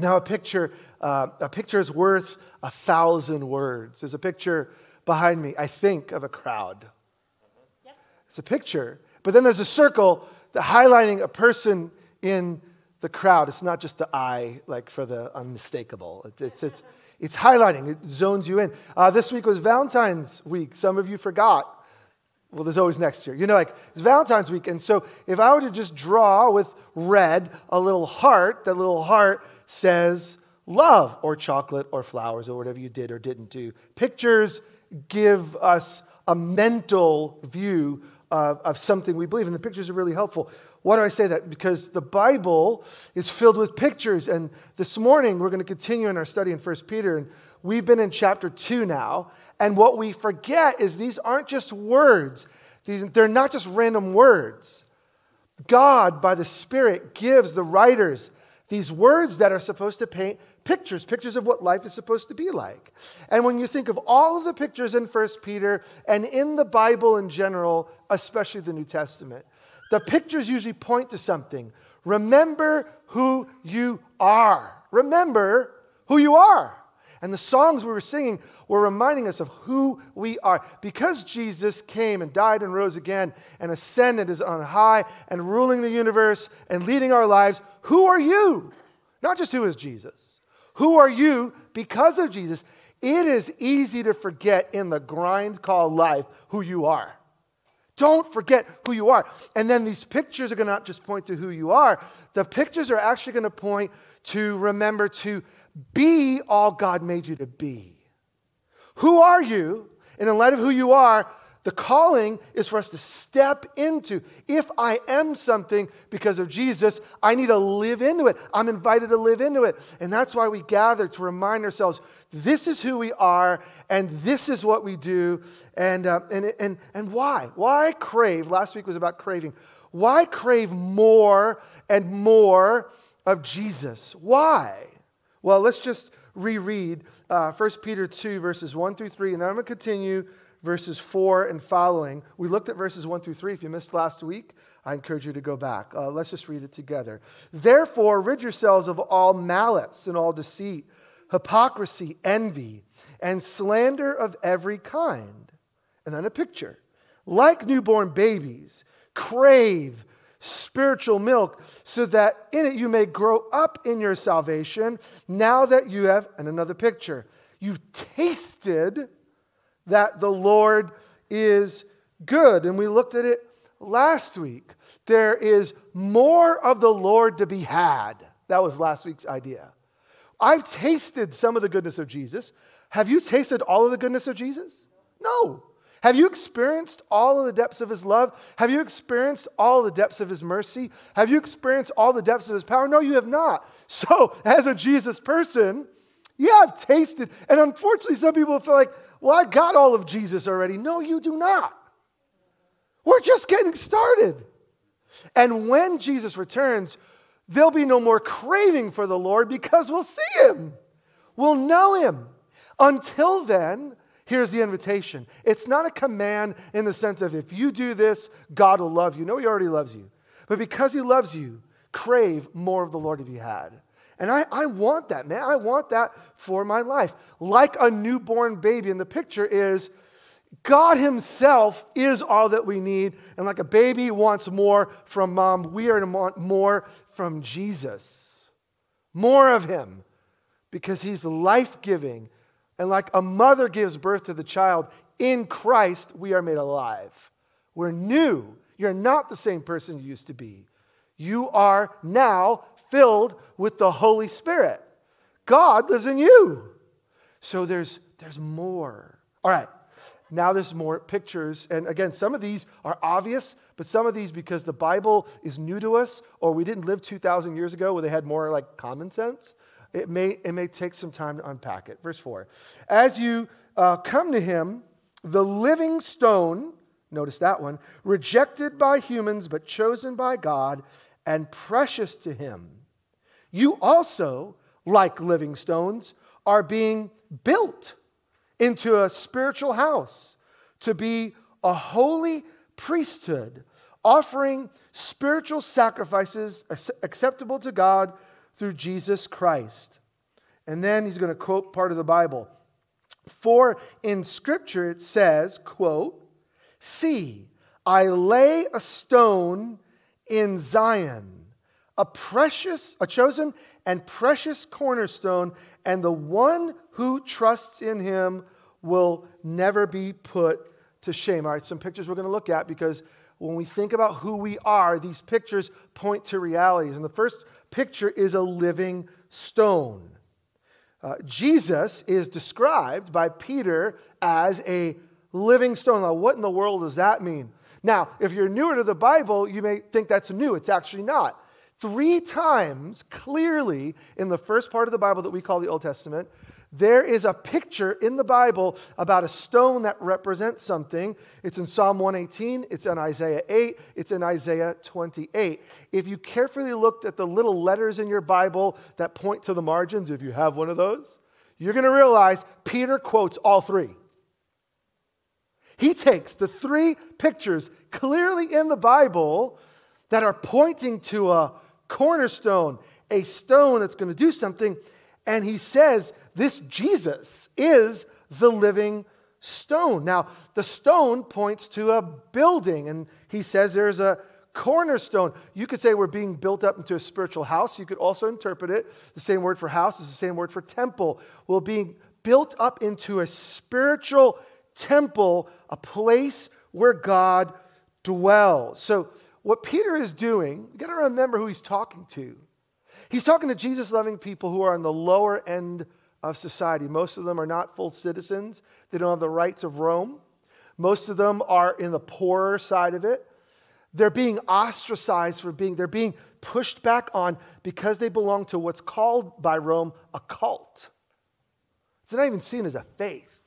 Now, a picture, uh, a picture is worth a thousand words. There's a picture behind me, I think, of a crowd. It's a picture. But then there's a circle that highlighting a person in the crowd. It's not just the eye, like for the unmistakable. It's, it's, it's, it's highlighting, it zones you in. Uh, this week was Valentine's week. Some of you forgot. Well, there's always next year. You know, like it's Valentine's week. And so if I were to just draw with red a little heart, that little heart says love or chocolate or flowers or whatever you did or didn't do. Pictures give us a mental view of, of something we believe, and the pictures are really helpful. Why do I say that? Because the Bible is filled with pictures, and this morning we're going to continue in our study in 1 Peter, and we've been in chapter 2 now, and what we forget is these aren't just words, these, they're not just random words. God, by the Spirit, gives the writers these words that are supposed to paint pictures, pictures of what life is supposed to be like. And when you think of all of the pictures in 1 Peter and in the Bible in general, especially the New Testament, the pictures usually point to something. Remember who you are. Remember who you are. And the songs we were singing were reminding us of who we are. Because Jesus came and died and rose again and ascended is on high and ruling the universe and leading our lives, who are you? Not just who is Jesus. Who are you because of Jesus? It is easy to forget in the grind called life who you are. Don't forget who you are. And then these pictures are going to not just point to who you are, the pictures are actually going to point to remember to be all God made you to be. Who are you? And in light of who you are, the calling is for us to step into. If I am something because of Jesus, I need to live into it. I'm invited to live into it. And that's why we gather to remind ourselves this is who we are and this is what we do. And, uh, and, and, and why? Why crave? Last week was about craving. Why crave more and more of Jesus? Why? Well, let's just reread uh, 1 Peter 2, verses 1 through 3, and then I'm going to continue verses 4 and following. We looked at verses 1 through 3. If you missed last week, I encourage you to go back. Uh, let's just read it together. Therefore, rid yourselves of all malice and all deceit, hypocrisy, envy, and slander of every kind. And then a picture. Like newborn babies, crave spiritual milk, so that in it you may grow up in your salvation, now that you have, and another picture, you've tasted that the Lord is good. And we looked at it last week. There is more of the Lord to be had. That was last week's idea. I've tasted some of the goodness of Jesus. Have you tasted all of the goodness of Jesus? No. Have you experienced all of the depths of his love? Have you experienced all the depths of his mercy? Have you experienced all the depths of his power? No, you have not. So, as a Jesus person, yeah, I've tasted. And unfortunately, some people feel like, well, I got all of Jesus already. No, you do not. We're just getting started. And when Jesus returns, there'll be no more craving for the Lord because we'll see him, we'll know him. Until then, Here's the invitation. It's not a command in the sense of if you do this, God will love you. No, He already loves you. But because He loves you, crave more of the Lord to be had. And I, I want that, man. I want that for my life. Like a newborn baby. And the picture is God Himself is all that we need. And like a baby wants more from mom, we are to want more from Jesus. More of Him because He's life giving and like a mother gives birth to the child, in Christ we are made alive. We're new. You're not the same person you used to be. You are now filled with the Holy Spirit. God lives in you. So there's, there's more. All right. Now there's more pictures. And again, some of these are obvious, but some of these, because the Bible is new to us, or we didn't live 2,000 years ago where they had more like common sense, it may, it may take some time to unpack it. Verse 4 As you uh, come to him, the living stone, notice that one, rejected by humans but chosen by God and precious to him, you also, like living stones, are being built into a spiritual house to be a holy priesthood, offering spiritual sacrifices acceptable to God through Jesus Christ. And then he's going to quote part of the Bible. For in Scripture it says, quote, See, I lay a stone in Zion, a precious, a chosen and precious cornerstone, and the one who trusts in him will never be put to shame. All right, some pictures we're going to look at because when we think about who we are, these pictures point to realities. And the first picture is a living stone. Uh, Jesus is described by Peter as a living stone. Now, what in the world does that mean? Now, if you're newer to the Bible, you may think that's new. It's actually not. Three times clearly in the first part of the Bible that we call the Old Testament, there is a picture in the Bible about a stone that represents something. It's in Psalm 118, it's in Isaiah 8, it's in Isaiah 28. If you carefully looked at the little letters in your Bible that point to the margins, if you have one of those, you're going to realize Peter quotes all three. He takes the three pictures clearly in the Bible that are pointing to a cornerstone, a stone that's going to do something, and he says this Jesus is the living stone. Now, the stone points to a building, and he says there's a cornerstone. You could say we're being built up into a spiritual house. You could also interpret it. The same word for house is the same word for temple. We're being built up into a spiritual temple, a place where God dwells. So, what Peter is doing, you got to remember who he's talking to. He's talking to Jesus loving people who are on the lower end of society. Most of them are not full citizens, they don't have the rights of Rome. Most of them are in the poorer side of it. They're being ostracized for being, they're being pushed back on because they belong to what's called by Rome a cult. It's not even seen as a faith.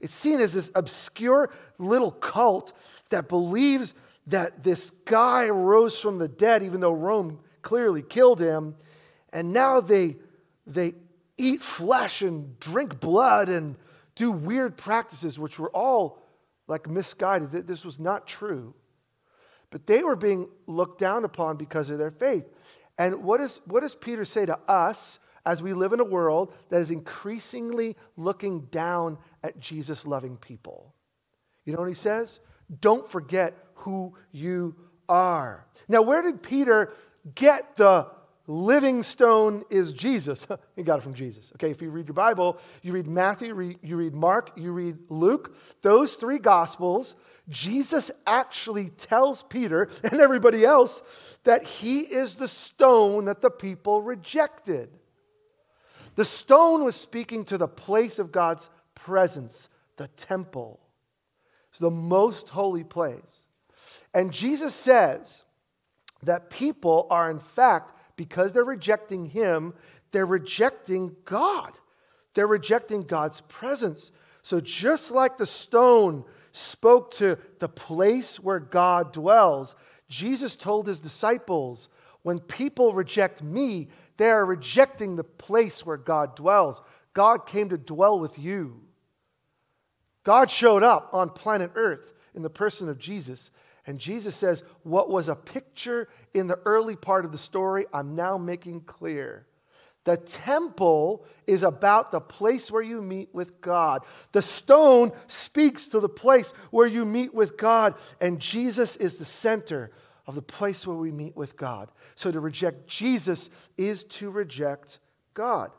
It's seen as this obscure little cult that believes that this guy rose from the dead, even though Rome clearly killed him. And now they, they eat flesh and drink blood and do weird practices, which were all like misguided. This was not true. But they were being looked down upon because of their faith. And what, is, what does Peter say to us as we live in a world that is increasingly looking down at Jesus loving people. You know what he says? Don't forget who you are. Now, where did Peter get the living stone is Jesus? he got it from Jesus. Okay, if you read your Bible, you read Matthew, you read Mark, you read Luke, those three gospels, Jesus actually tells Peter and everybody else that he is the stone that the people rejected. The stone was speaking to the place of God's presence, the temple. It's the most holy place. And Jesus says that people are, in fact, because they're rejecting Him, they're rejecting God. They're rejecting God's presence. So, just like the stone spoke to the place where God dwells, Jesus told his disciples, when people reject me, they are rejecting the place where God dwells. God came to dwell with you. God showed up on planet Earth in the person of Jesus. And Jesus says, What was a picture in the early part of the story, I'm now making clear. The temple is about the place where you meet with God. The stone speaks to the place where you meet with God. And Jesus is the center of the place where we meet with God. So to reject Jesus is to reject God.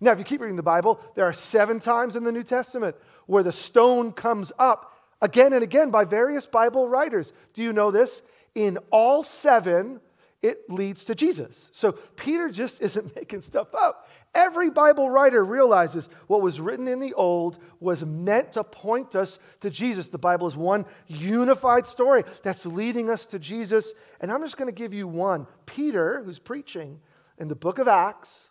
Now, if you keep reading the Bible, there are seven times in the New Testament where the stone comes up again and again by various Bible writers. Do you know this? In all seven, it leads to Jesus. So Peter just isn't making stuff up. Every Bible writer realizes what was written in the Old was meant to point us to Jesus. The Bible is one unified story that's leading us to Jesus. And I'm just going to give you one. Peter, who's preaching in the book of Acts.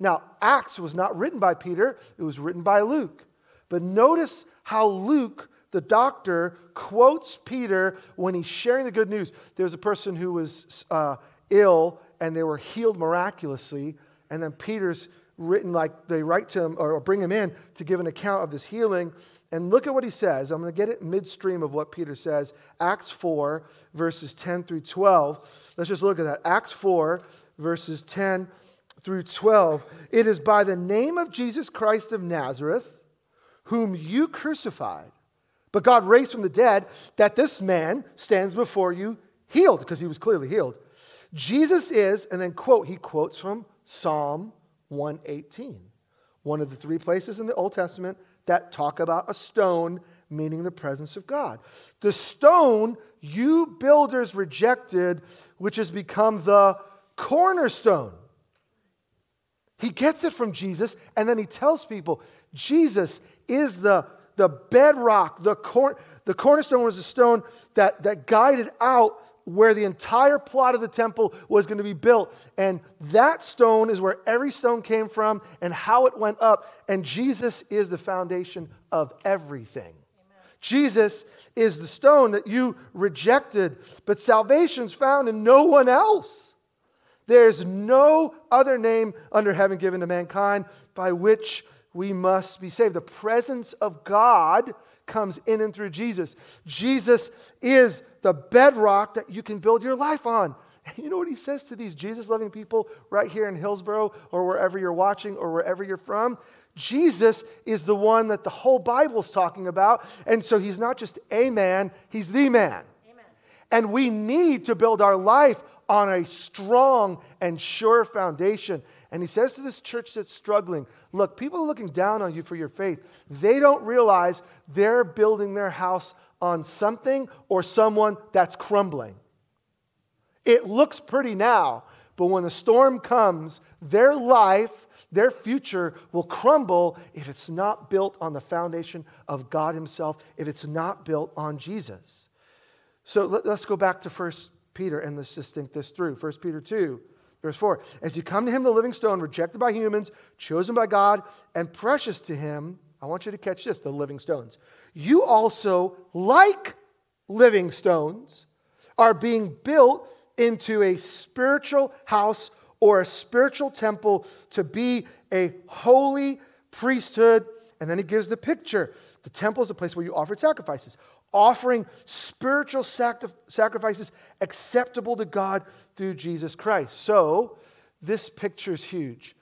Now, Acts was not written by Peter, it was written by Luke. But notice how Luke, the doctor, quotes Peter when he's sharing the good news. There's a person who was uh, ill and they were healed miraculously. And then Peter's written like they write to him or bring him in to give an account of this healing. And look at what he says. I'm going to get it midstream of what Peter says. Acts 4, verses 10 through 12. Let's just look at that. Acts 4, verses 10 through 12. It is by the name of Jesus Christ of Nazareth, whom you crucified, but God raised from the dead, that this man stands before you healed, because he was clearly healed. Jesus is, and then quote, he quotes from Psalm 118, one of the three places in the Old Testament that talk about a stone meaning the presence of God. The stone you builders rejected, which has become the cornerstone. He gets it from Jesus, and then he tells people Jesus is the, the bedrock, the, cor- the cornerstone was a stone that, that guided out where the entire plot of the temple was going to be built. And that stone is where every stone came from and how it went up. And Jesus is the foundation of everything. Amen. Jesus is the stone that you rejected, but salvation's found in no one else. There's no other name under heaven given to mankind by which we must be saved. The presence of God comes in and through Jesus. Jesus is the bedrock that you can build your life on. And you know what he says to these Jesus loving people right here in Hillsboro or wherever you're watching or wherever you're from? Jesus is the one that the whole Bible's talking about. And so he's not just a man, he's the man. Amen. And we need to build our life on a strong and sure foundation. And he says to this church that's struggling, look, people are looking down on you for your faith. They don't realize they're building their house on something or someone that's crumbling. It looks pretty now, but when the storm comes, their life, their future will crumble if it's not built on the foundation of God Himself, if it's not built on Jesus. So let, us go back to 1 Peter and let's just think this through. 1 Peter 2, verse 4. As you come to Him, the living stone, rejected by humans, chosen by God, and precious to Him, I want you to catch this the living stones. You also, like living stones, are being built into a spiritual house or a spiritual temple to be a holy priesthood. And then he gives the picture. The temple is a place where you offer sacrifices, offering spiritual sacrifices acceptable to God through Jesus Christ. So, this picture is huge.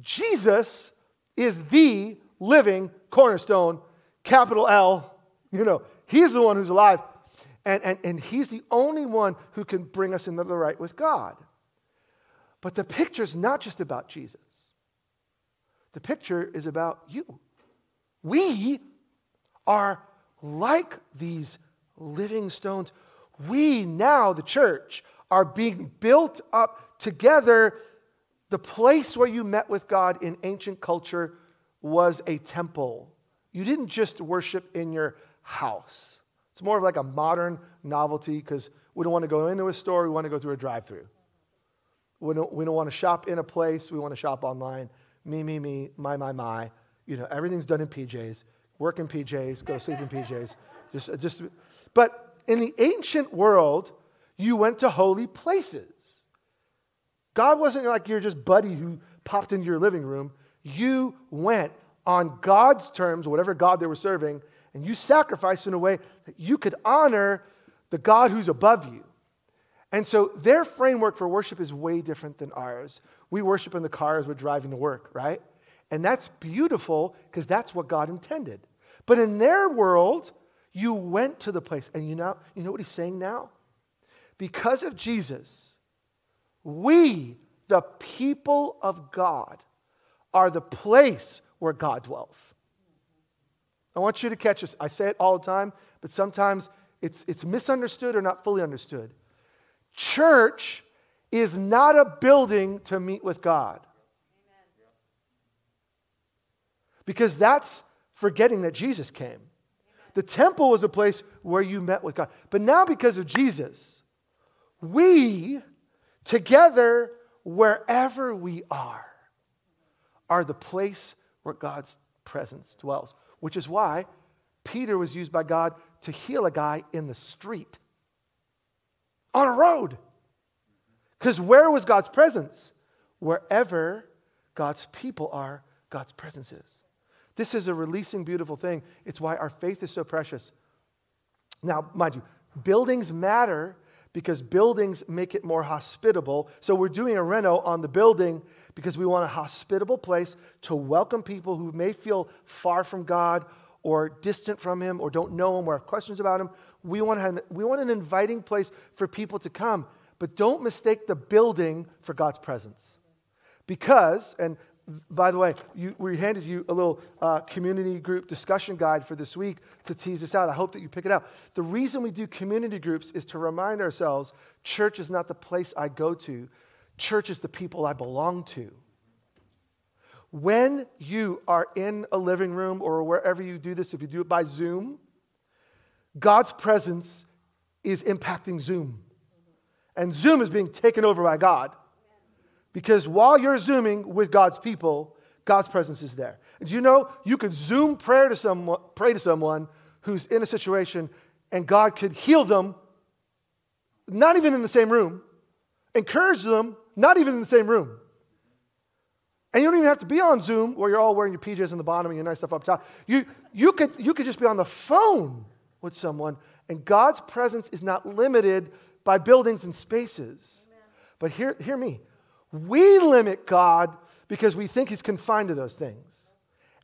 Jesus is the living cornerstone, capital L. You know, he's the one who's alive. And, and, and he's the only one who can bring us into the right with God. But the picture is not just about Jesus, the picture is about you. We are like these living stones. We now, the church, are being built up together. The place where you met with God in ancient culture was a temple. You didn't just worship in your house. It's more of like a modern novelty because we don't want to go into a store, we want to go through a drive through. We don't, we don't want to shop in a place, we want to shop online. Me, me, me, my, my, my. You know, everything's done in PJs. Work in PJs, go sleep in PJs. Just, uh, just, but in the ancient world, you went to holy places. God wasn't like your just buddy who popped into your living room. You went on God's terms, whatever God they were serving, and you sacrificed in a way that you could honor the God who's above you. And so their framework for worship is way different than ours. We worship in the car as we're driving to work, right? And that's beautiful because that's what God intended. But in their world, you went to the place. And you know, you know what he's saying now? Because of Jesus, we, the people of God, are the place where God dwells. I want you to catch this. I say it all the time, but sometimes it's, it's misunderstood or not fully understood. Church is not a building to meet with God. Because that's forgetting that Jesus came. The temple was a place where you met with God. But now, because of Jesus, we together, wherever we are, are the place where God's presence dwells, which is why Peter was used by God to heal a guy in the street, on a road. Because where was God's presence? Wherever God's people are, God's presence is. This is a releasing, beautiful thing. It's why our faith is so precious. Now, mind you, buildings matter because buildings make it more hospitable. So we're doing a reno on the building because we want a hospitable place to welcome people who may feel far from God or distant from Him or don't know Him or have questions about Him. We want, have, we want an inviting place for people to come. But don't mistake the building for God's presence. Because, and by the way, you, we handed you a little uh, community group discussion guide for this week to tease this out. I hope that you pick it out. The reason we do community groups is to remind ourselves church is not the place I go to, church is the people I belong to. When you are in a living room or wherever you do this, if you do it by Zoom, God's presence is impacting Zoom. And Zoom is being taken over by God. Because while you're Zooming with God's people, God's presence is there. And do you know you could Zoom prayer to someone, pray to someone who's in a situation and God could heal them, not even in the same room, encourage them, not even in the same room. And you don't even have to be on Zoom where you're all wearing your PJs in the bottom and your nice stuff up top. You, you, could, you could just be on the phone with someone, and God's presence is not limited by buildings and spaces. Amen. But hear, hear me. We limit God because we think He's confined to those things.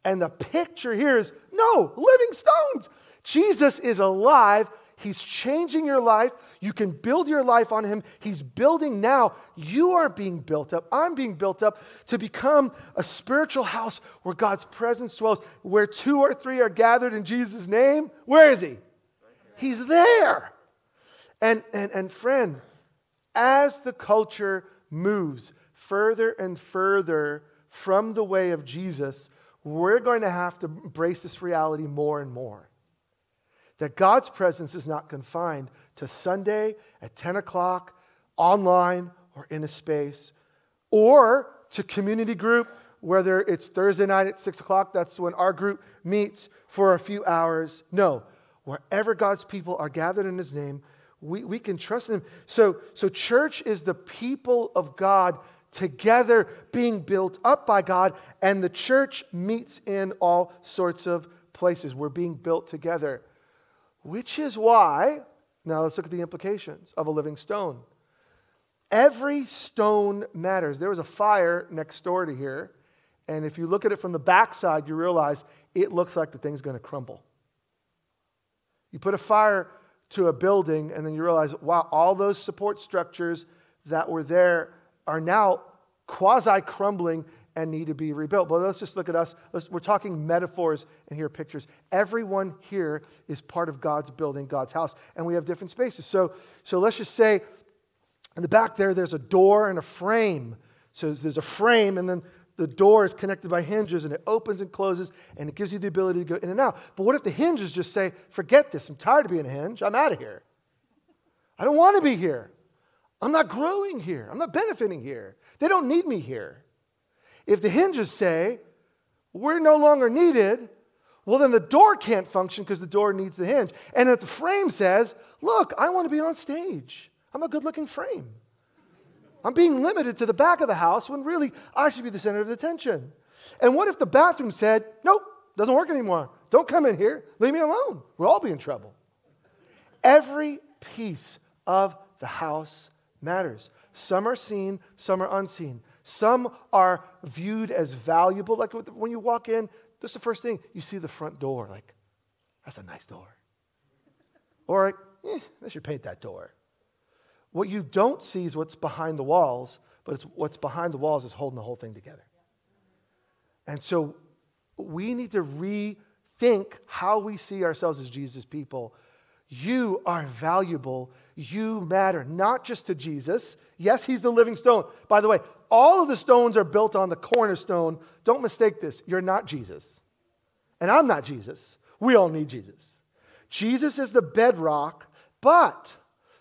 And the picture here is no, living stones. Jesus is alive He's changing your life. You can build your life on Him. He's building now. You are being built up. I'm being built up to become a spiritual house where God's presence dwells, where two or three are gathered in Jesus' name. Where is He? He's there. And, and, and friend, as the culture moves further and further from the way of Jesus, we're going to have to embrace this reality more and more. That God's presence is not confined to Sunday at 10 o'clock, online, or in a space, or to community group, whether it's Thursday night at 6 o'clock, that's when our group meets for a few hours. No, wherever God's people are gathered in His name, we, we can trust Him. So, so, church is the people of God together being built up by God, and the church meets in all sorts of places. We're being built together. Which is why, now let's look at the implications of a living stone. Every stone matters. There was a fire next door to here, and if you look at it from the backside, you realize it looks like the thing's going to crumble. You put a fire to a building, and then you realize, wow, all those support structures that were there are now quasi crumbling and need to be rebuilt. But let's just look at us. Let's, we're talking metaphors and here pictures. Everyone here is part of God's building, God's house, and we have different spaces. So, so let's just say in the back there, there's a door and a frame. So there's a frame, and then the door is connected by hinges, and it opens and closes, and it gives you the ability to go in and out. But what if the hinges just say, forget this, I'm tired of being a hinge, I'm out of here. I don't want to be here. I'm not growing here. I'm not benefiting here. They don't need me here. If the hinges say, we're no longer needed, well, then the door can't function because the door needs the hinge. And if the frame says, look, I want to be on stage, I'm a good looking frame. I'm being limited to the back of the house when really I should be the center of the attention. And what if the bathroom said, nope, doesn't work anymore. Don't come in here. Leave me alone. We'll all be in trouble. Every piece of the house matters. Some are seen, some are unseen. Some are viewed as valuable. Like when you walk in, that's the first thing you see the front door. Like, that's a nice door. Or, eh, they should paint that door. What you don't see is what's behind the walls, but it's what's behind the walls is holding the whole thing together. And so we need to rethink how we see ourselves as Jesus people. You are valuable. You matter, not just to Jesus. Yes, he's the living stone. By the way, all of the stones are built on the cornerstone. Don't mistake this. You're not Jesus. And I'm not Jesus. We all need Jesus. Jesus is the bedrock, but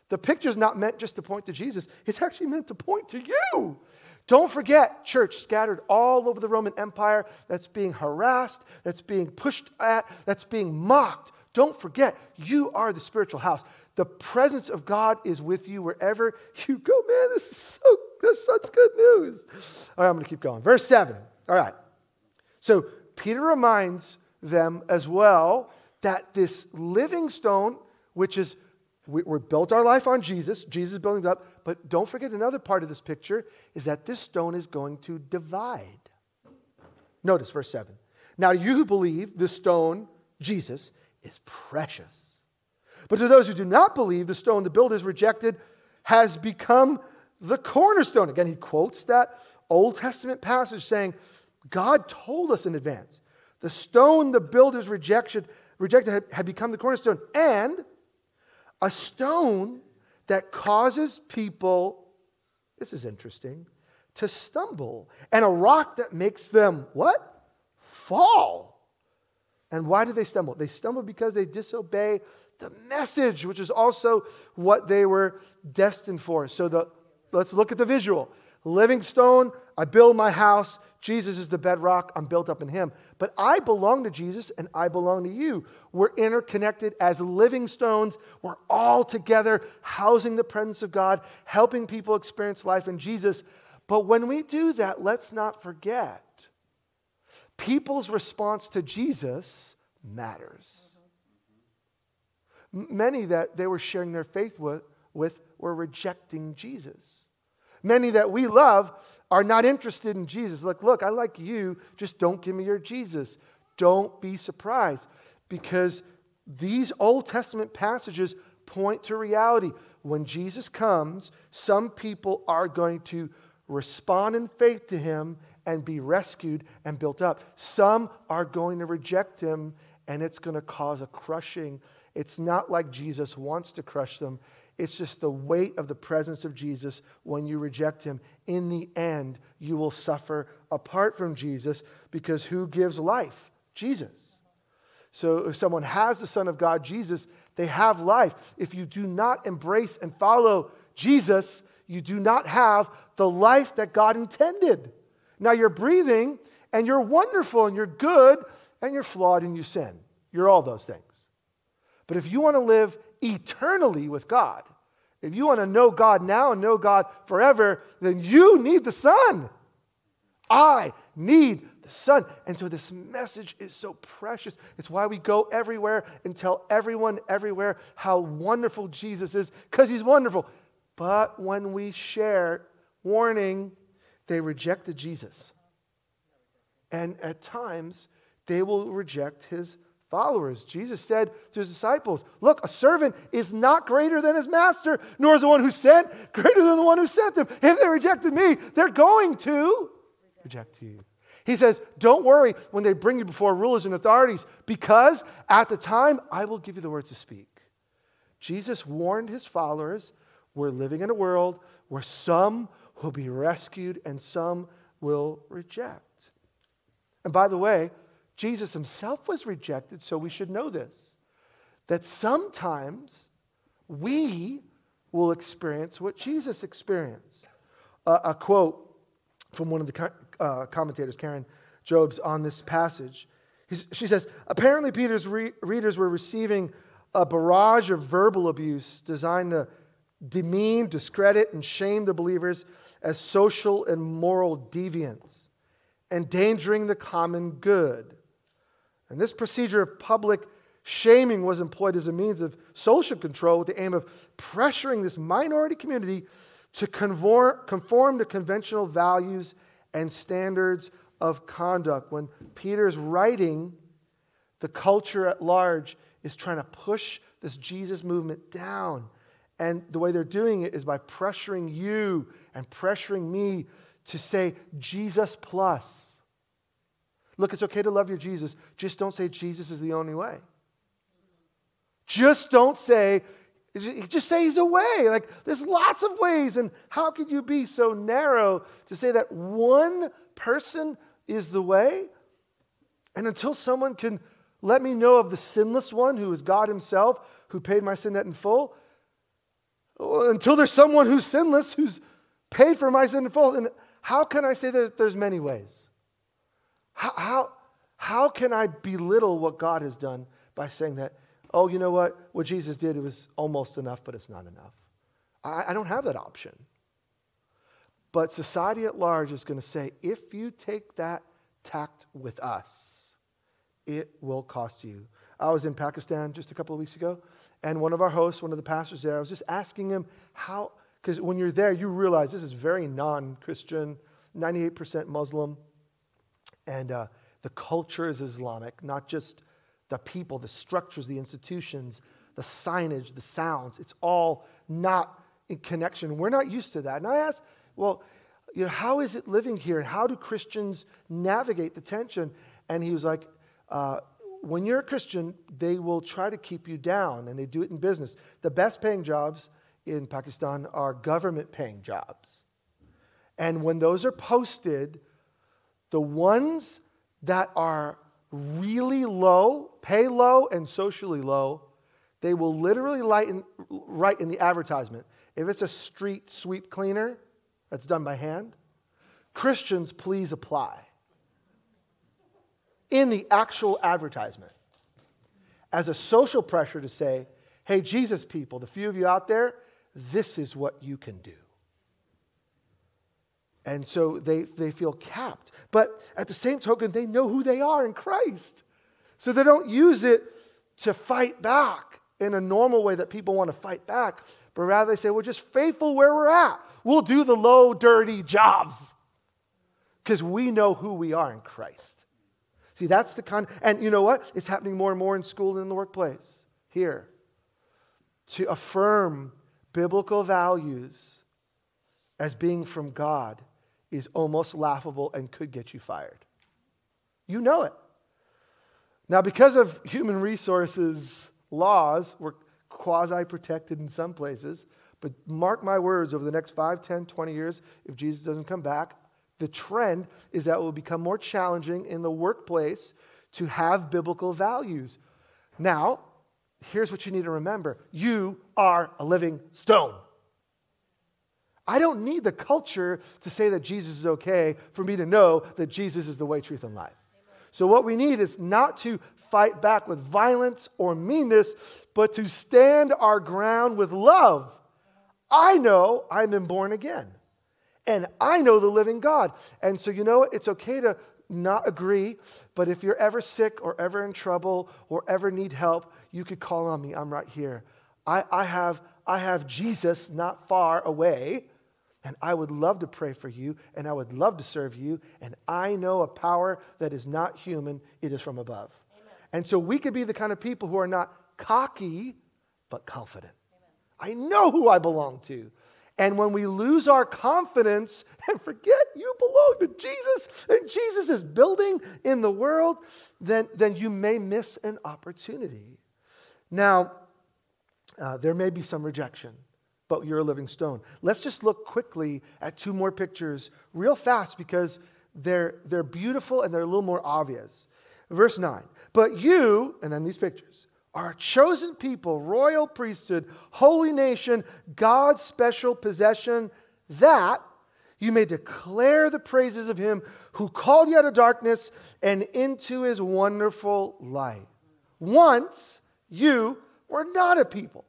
the picture is not meant just to point to Jesus, it's actually meant to point to you. Don't forget, church scattered all over the Roman Empire that's being harassed, that's being pushed at, that's being mocked. Don't forget, you are the spiritual house. The presence of God is with you wherever you go. Man, this is so that's such good news. All right, I'm going to keep going. Verse 7. All right. So Peter reminds them as well that this living stone, which is we, we built our life on Jesus. Jesus building it up. But don't forget another part of this picture is that this stone is going to divide. Notice verse 7. Now, you who believe the stone, Jesus, is precious. But to those who do not believe, the stone the builders rejected has become the cornerstone. Again, he quotes that Old Testament passage saying, God told us in advance. The stone the builders rejected, rejected had, had become the cornerstone. And a stone that causes people, this is interesting, to stumble. And a rock that makes them what? Fall. And why do they stumble? They stumble because they disobey the message, which is also what they were destined for. So the, let's look at the visual. Living stone, I build my house. Jesus is the bedrock. I'm built up in him. But I belong to Jesus and I belong to you. We're interconnected as living stones. We're all together, housing the presence of God, helping people experience life in Jesus. But when we do that, let's not forget people's response to Jesus matters. Many that they were sharing their faith with, with were rejecting Jesus. Many that we love are not interested in Jesus. Look, look, I like you, just don't give me your Jesus. Don't be surprised because these Old Testament passages point to reality. When Jesus comes, some people are going to respond in faith to him and be rescued and built up. Some are going to reject him and it's going to cause a crushing. It's not like Jesus wants to crush them, it's just the weight of the presence of Jesus when you reject him. In the end, you will suffer apart from Jesus because who gives life? Jesus. So if someone has the Son of God, Jesus, they have life. If you do not embrace and follow Jesus, you do not have the life that God intended. Now you're breathing and you're wonderful and you're good and you're flawed and you sin. You're all those things. But if you want to live eternally with God, if you want to know God now and know God forever, then you need the Son. I need the Son. And so this message is so precious. It's why we go everywhere and tell everyone everywhere how wonderful Jesus is, because he's wonderful. But when we share, warning, they rejected Jesus. And at times, they will reject his followers. Jesus said to his disciples, Look, a servant is not greater than his master, nor is the one who sent greater than the one who sent them. If they rejected me, they're going to reject you. He says, Don't worry when they bring you before rulers and authorities, because at the time I will give you the words to speak. Jesus warned his followers we're living in a world where some will be rescued and some will reject. And by the way, Jesus himself was rejected, so we should know this that sometimes we will experience what Jesus experienced. Uh, a quote from one of the uh, commentators, Karen Jobes, on this passage. He's, she says, Apparently, Peter's re- readers were receiving a barrage of verbal abuse designed to demean, discredit, and shame the believers as social and moral deviants, endangering the common good. And this procedure of public shaming was employed as a means of social control with the aim of pressuring this minority community to conform, conform to conventional values and standards of conduct. When Peter's writing, the culture at large is trying to push this Jesus movement down. And the way they're doing it is by pressuring you and pressuring me to say Jesus plus. Look, it's okay to love your Jesus. Just don't say Jesus is the only way. Just don't say, just say he's a way. Like, there's lots of ways. And how could you be so narrow to say that one person is the way? And until someone can let me know of the sinless one who is God himself, who paid my sin debt in full, until there's someone who's sinless, who's paid for my sin in full, and how can I say that there's many ways? How, how, how can I belittle what God has done by saying that, oh, you know what? What Jesus did, it was almost enough, but it's not enough? I, I don't have that option. But society at large is going to say, if you take that tact with us, it will cost you. I was in Pakistan just a couple of weeks ago, And one of our hosts, one of the pastors there, I was just asking him how, because when you're there, you realize this is very non Christian, 98% Muslim. And uh, the culture is Islamic, not just the people, the structures, the institutions, the signage, the sounds. It's all not in connection. We're not used to that. And I asked, well, you know, how is it living here? And how do Christians navigate the tension? And he was like, uh, when you're a Christian, they will try to keep you down, and they do it in business. The best paying jobs in Pakistan are government paying jobs. And when those are posted, the ones that are really low, pay low, and socially low, they will literally in, write in the advertisement. If it's a street sweep cleaner that's done by hand, Christians, please apply. In the actual advertisement. As a social pressure to say, hey, Jesus people, the few of you out there, this is what you can do. And so they, they feel capped. But at the same token, they know who they are in Christ. So they don't use it to fight back in a normal way that people want to fight back, but rather they say, we're just faithful where we're at. We'll do the low, dirty jobs because we know who we are in Christ. See, that's the kind, and you know what? It's happening more and more in school and in the workplace here. To affirm biblical values as being from God is almost laughable and could get you fired. You know it. Now, because of human resources laws, we're quasi protected in some places. But mark my words, over the next 5, 10, 20 years, if Jesus doesn't come back, the trend is that it will become more challenging in the workplace to have biblical values. Now, here's what you need to remember you are a living stone. I don't need the culture to say that Jesus is okay for me to know that Jesus is the way, truth, and life. So, what we need is not to fight back with violence or meanness, but to stand our ground with love. I know I've been born again, and I know the living God. And so, you know? It's okay to not agree, but if you're ever sick or ever in trouble or ever need help, you could call on me. I'm right here. I, I, have, I have Jesus not far away and I would love to pray for you, and I would love to serve you. And I know a power that is not human, it is from above. Amen. And so we could be the kind of people who are not cocky, but confident. Amen. I know who I belong to. And when we lose our confidence and forget you belong to Jesus and Jesus is building in the world, then, then you may miss an opportunity. Now, uh, there may be some rejection but you're a living stone. Let's just look quickly at two more pictures, real fast, because they're, they're beautiful and they're a little more obvious. Verse 9, but you, and then these pictures, are a chosen people, royal priesthood, holy nation, God's special possession, that you may declare the praises of him who called you out of darkness and into his wonderful light. Once you were not a people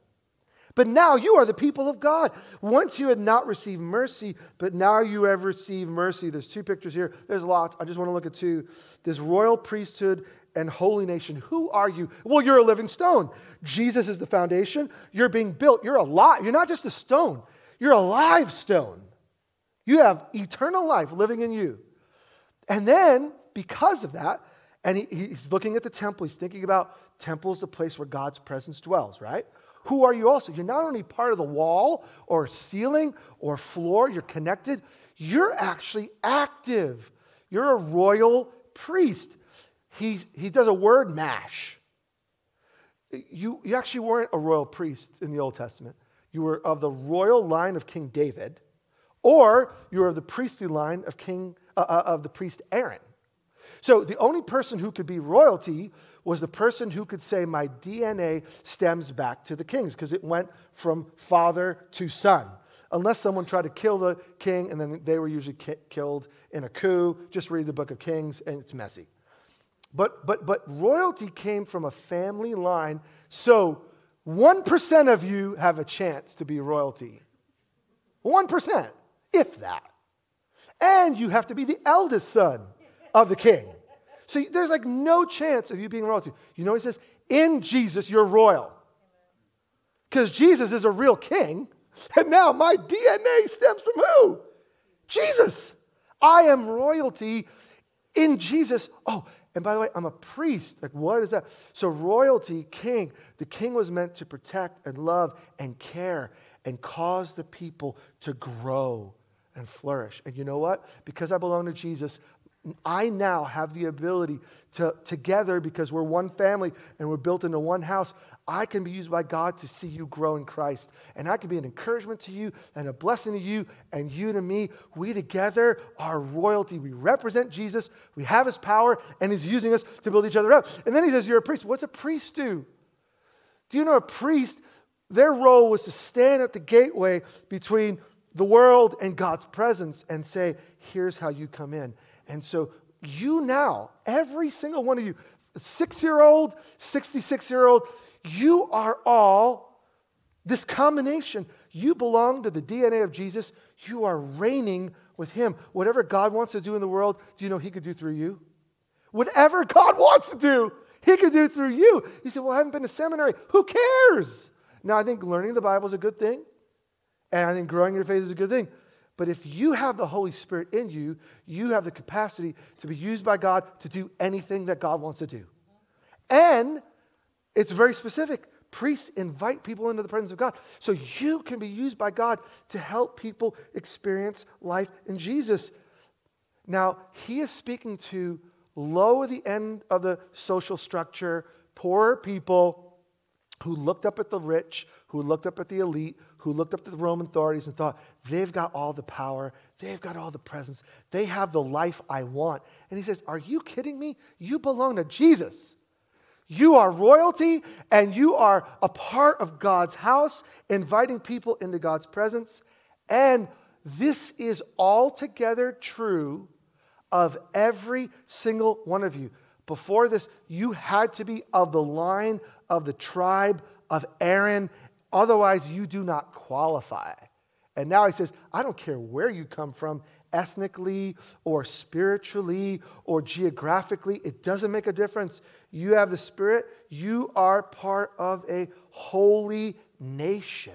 but now you are the people of God. Once you had not received mercy, but now you have received mercy. There's two pictures here. There's lots. I just want to look at two. This royal priesthood and holy nation. Who are you? Well, you're a living stone. Jesus is the foundation. You're being built. You're alive. You're not just a stone, you're a live stone. You have eternal life living in you. And then, because of that, and he, he's looking at the temple, he's thinking about temple is the place where God's presence dwells, right? Who are you also? You're not only part of the wall or ceiling or floor, you're connected, you're actually active. You're a royal priest. He, he does a word mash. You, you actually weren't a royal priest in the Old Testament. You were of the royal line of King David, or you were of the priestly line of King uh, uh of the priest Aaron. So the only person who could be royalty was the person who could say, My DNA stems back to the kings, because it went from father to son. Unless someone tried to kill the king, and then they were usually ki- killed in a coup. Just read the book of Kings, and it's messy. But, but, but royalty came from a family line, so 1% of you have a chance to be royalty. 1%, if that. And you have to be the eldest son of the king. So there's like no chance of you being royalty. You know he says? In Jesus, you're royal. because Jesus is a real king. And now my DNA stems from who? Jesus. I am royalty in Jesus. Oh, and by the way, I'm a priest. Like, what is that? So, royalty, king, the king was meant to protect and love and care and cause the people to grow and flourish. And you know what? Because I belong to Jesus, I now have the ability to, together, because we're one family and we're built into one house, I can be used by God to see you grow in Christ. And I can be an encouragement to you and a blessing to you and you to me. We together are royalty. We represent Jesus, we have his power, and he's using us to build each other up. And then he says, You're a priest. What's a priest do? Do you know a priest? Their role was to stand at the gateway between the world and God's presence and say, Here's how you come in. And so you now, every single one of you, six year old, 66 year old, you are all this combination. You belong to the DNA of Jesus. You are reigning with Him. Whatever God wants to do in the world, do you know He could do through you? Whatever God wants to do, He could do through you. You say, Well, I haven't been to seminary. Who cares? Now, I think learning the Bible is a good thing, and I think growing your faith is a good thing. But if you have the Holy Spirit in you, you have the capacity to be used by God to do anything that God wants to do. And it's very specific. Priests invite people into the presence of God. So you can be used by God to help people experience life in Jesus. Now, he is speaking to low at the end of the social structure, poor people who looked up at the rich, who looked up at the elite, who looked up to the Roman authorities and thought, they've got all the power, they've got all the presence, they have the life I want. And he says, Are you kidding me? You belong to Jesus. You are royalty and you are a part of God's house, inviting people into God's presence. And this is altogether true of every single one of you. Before this, you had to be of the line of the tribe of Aaron Otherwise, you do not qualify. And now he says, I don't care where you come from, ethnically or spiritually or geographically, it doesn't make a difference. You have the Spirit, you are part of a holy nation.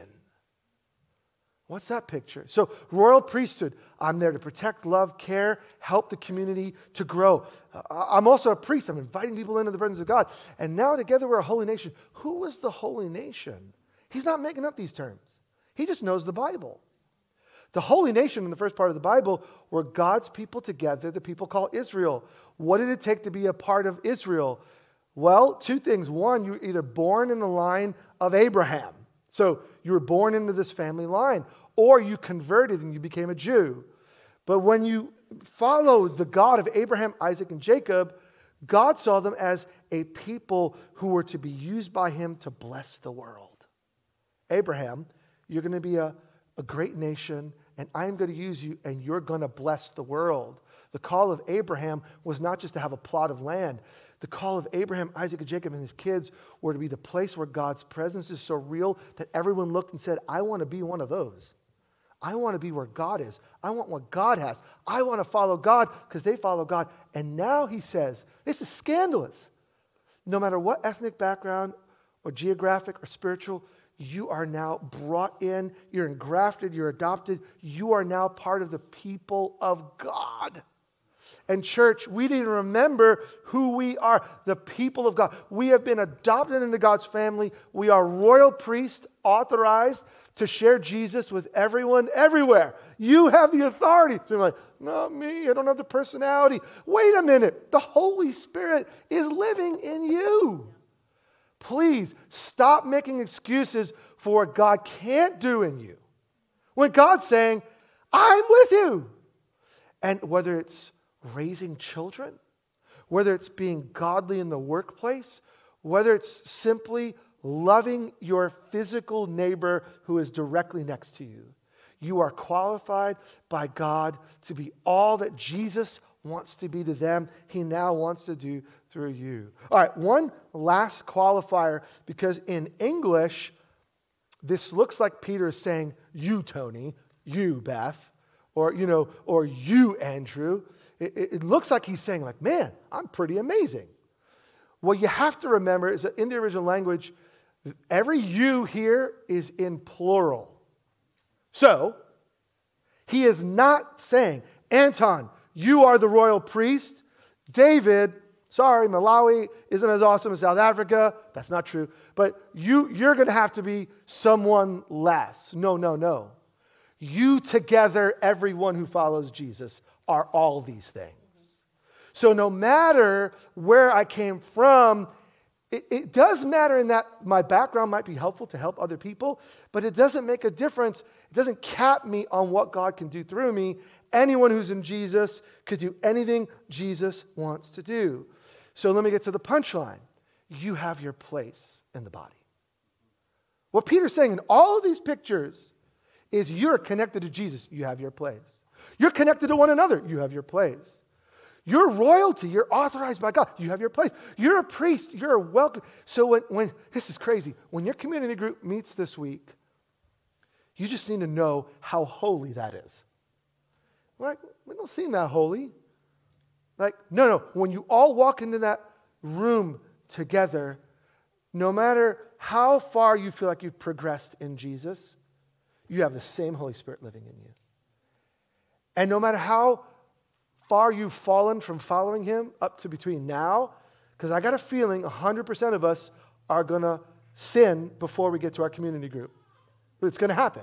What's that picture? So, royal priesthood, I'm there to protect, love, care, help the community to grow. I'm also a priest. I'm inviting people into the presence of God. And now together we're a holy nation. Who was the holy nation? He's not making up these terms, he just knows the Bible. The holy nation in the first part of the Bible were God's people together, the people called Israel. What did it take to be a part of Israel? Well, two things. One, you were either born in the line of Abraham. So you were born into this family line, or you converted and you became a Jew. But when you followed the God of Abraham, Isaac, and Jacob, God saw them as a people who were to be used by him to bless the world. Abraham, you're going to be a, a great nation, and I'm going to use you, and you're going to bless the world. The call of Abraham was not just to have a plot of land. The call of Abraham, Isaac, and Jacob and his kids were to be the place where God's presence is so real that everyone looked and said, I want to be one of those. I want to be where God is. I want what God has. I want to follow God because they follow God. And now he says, this is scandalous. No matter what ethnic background or geographic or spiritual, you are now brought in, you're engrafted, you're adopted, you are now part of the people of God. And, church, we need to remember who we are the people of God. We have been adopted into God's family. We are royal priests, authorized to share Jesus with everyone, everywhere. You have the authority. So, like, not me, I don't have the personality. Wait a minute. The Holy Spirit is living in you. Please stop making excuses for what God can't do in you. When God's saying, I'm with you. And whether it's raising children, whether it's being godly in the workplace, whether it's simply loving your physical neighbor who is directly next to you, you are qualified by God to be all that Jesus wants to be to them, he now wants to do through you. All right, one last qualifier because in English, this looks like Peter is saying, You, Tony, you, Beth, or, you know, or you, Andrew. It, it, looks like he's saying, like, man, I'm pretty amazing. What you have to remember is that in the original language, Every you here is in plural. So, he is not saying, Anton, you are the royal priest. David, sorry, Malawi isn't as awesome as South Africa. That's not true. But you, you're going to have to be someone less. No, no, no. You together, everyone who follows Jesus, are all these things. So no matter where I came from, it, it, does matter in that my background might be helpful to help other people, but it doesn't make a difference. It doesn't cap me on what God can do through me. Anyone who's in Jesus could do anything Jesus wants to do. So let me get to the punchline. You have your place in the body. What Peter's saying in all of these pictures is you're connected to Jesus, you have your place. You're connected to one another, you have your place. You're royalty. You're authorized by God. You have your place. You're a priest. You're a welcome. So when, when this is crazy, when your community group meets this week, you just need to know how holy that is. Like, we don't seem that holy. Like, no, no. When you all walk into that room together, no matter how far you feel like you've progressed in Jesus, you have the same Holy Spirit living in you. And no matter how far you've fallen from following him up to between now, because I got a feeling 100% of us are going to sin before we get to our community group. It's going to happen.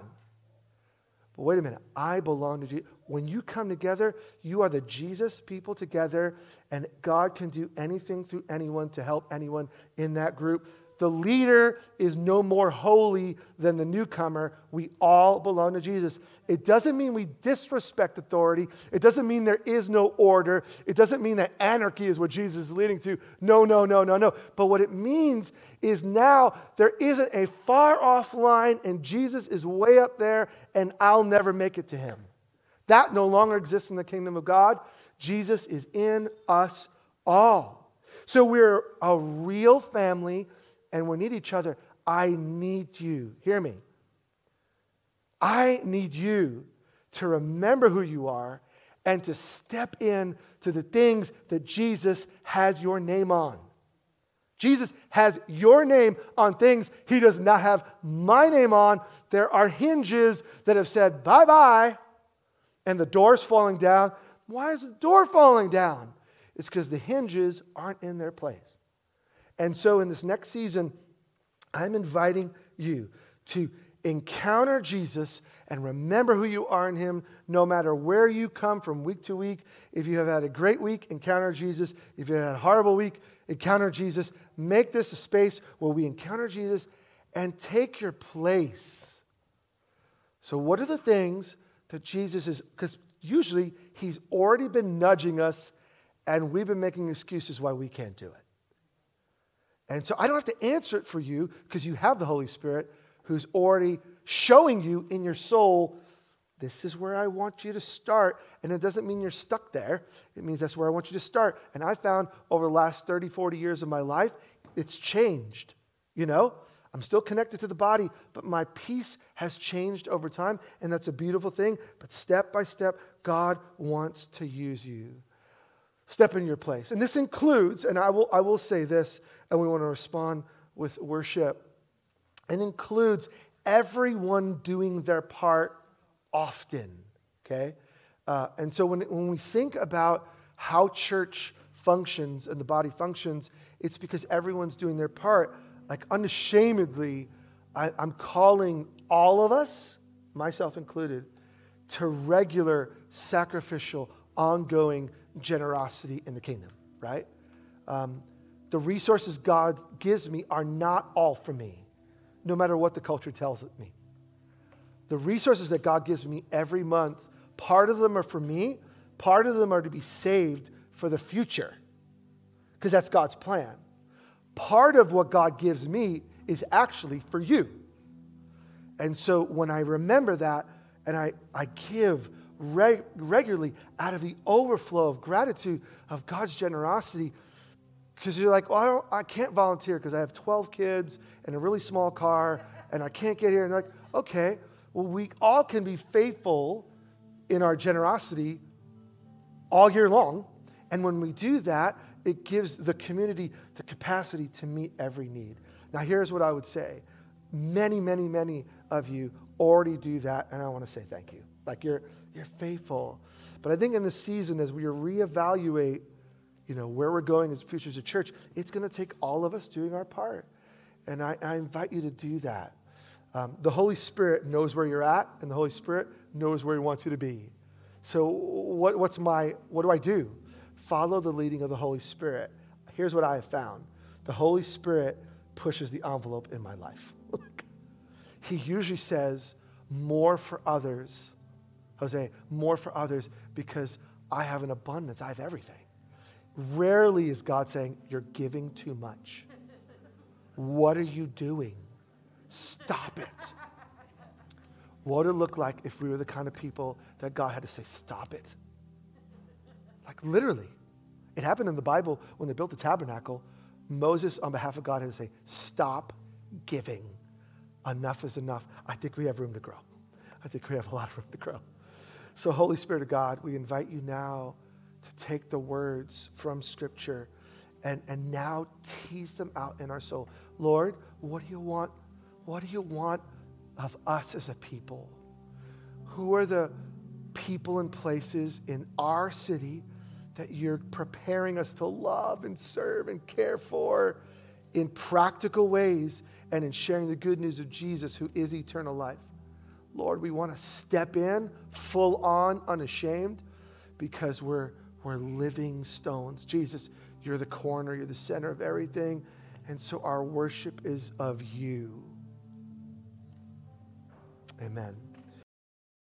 But wait a minute, I belong to Jesus. When you come together, you are the Jesus people together, and God can do anything through anyone to help anyone in that group. The leader is no more holy than the newcomer. We all belong to Jesus. It doesn't mean we disrespect authority. It doesn't mean there is no order. It doesn't mean that anarchy is what Jesus is leading to. No, no, no, no, no. But what it means is now there isn't a far off line and Jesus is way up there and I'll never make it to him. That no longer exists in the kingdom of God. Jesus is in us all. So we're a real family and we need each other. I need you. Hear me. I need you to remember who you are and to step in to the things that Jesus has your name on. Jesus has your name on things he does not have my name on. There are hinges that have said bye bye, and the door's falling down. Why is the door falling down? It's because the hinges aren't in their place. And so, in this next season, I'm inviting you to encounter Jesus and remember who you are in Him no matter where you come from week to week. If you have had a great week, encounter Jesus. If you had a horrible week, encounter Jesus. Make this a space where we encounter Jesus and take your place. So, what are the things that Jesus is? Because usually He's already been nudging us and we've been making excuses why we can't do it. And so I don't have to answer it for you because you have the Holy Spirit who's already showing you in your soul, this is where I want you to start. And it doesn't mean you're stuck there, it means that's where I want you to start. And I found over the last 30, 40 years of my life, it's changed. You know, I'm still connected to the body, but my piece has changed over time, and that's a beautiful thing. But step by step, God wants to use you step in your place. And this includes, and I will, I will say this, and we want to respond with worship. It includes everyone doing their part often, okay? Uh, and so when, when we think about how church functions and the body functions, it's because everyone's doing their part. Like, unashamedly, I, I'm calling all of us, myself included, to regular, sacrificial, ongoing generosity in the kingdom, right? Um, the resources God gives me are not all for me, no matter what the culture tells me. The resources that God gives me every month, part of them are for me, part of them are to be saved for the future, because that's God's plan. Part of what God gives me is actually for you. And so when I remember that and I, I give reg- regularly out of the overflow of gratitude of God's generosity. Because you're like, well, I, don't, I can't volunteer because I have 12 kids and a really small car and I can't get here. And like, okay, well, we all can be faithful in our generosity all year long. And when we do that, it gives the community the capacity to meet every need. Now, here's what I would say many, many, many of you already do that, and I want to say thank you. Like you're, you're faithful. But I think in this season, as we reevaluate, you know, where we're going as futures of church, it's going to take all of us doing our part. And I, I invite you to do that. Um, the Holy Spirit knows where you're at, and the Holy Spirit knows where He wants you to be. So, what, what's my, what do I do? Follow the leading of the Holy Spirit. Here's what I have found the Holy Spirit pushes the envelope in my life. he usually says, more for others. Jose, more for others because I have an abundance, I have everything. Rarely is God saying, You're giving too much. What are you doing? Stop it. What would it look like if we were the kind of people that God had to say, Stop it? Like literally. It happened in the Bible when they built the tabernacle. Moses, on behalf of God, had to say, Stop giving. Enough is enough. I think we have room to grow. I think we have a lot of room to grow. So, Holy Spirit of God, we invite you now to take the words from Scripture and, and now tease them out in our soul. Lord, what do you want? What do you want of us as a people? Who are the people and places in our city that you're preparing us to love and serve and care for in practical ways and in sharing the good news of Jesus, who is eternal life? Lord, we want to step in full on, unashamed, because we're, we're living stones. Jesus, you're the corner, you're the center of everything. And so our worship is of you. Amen.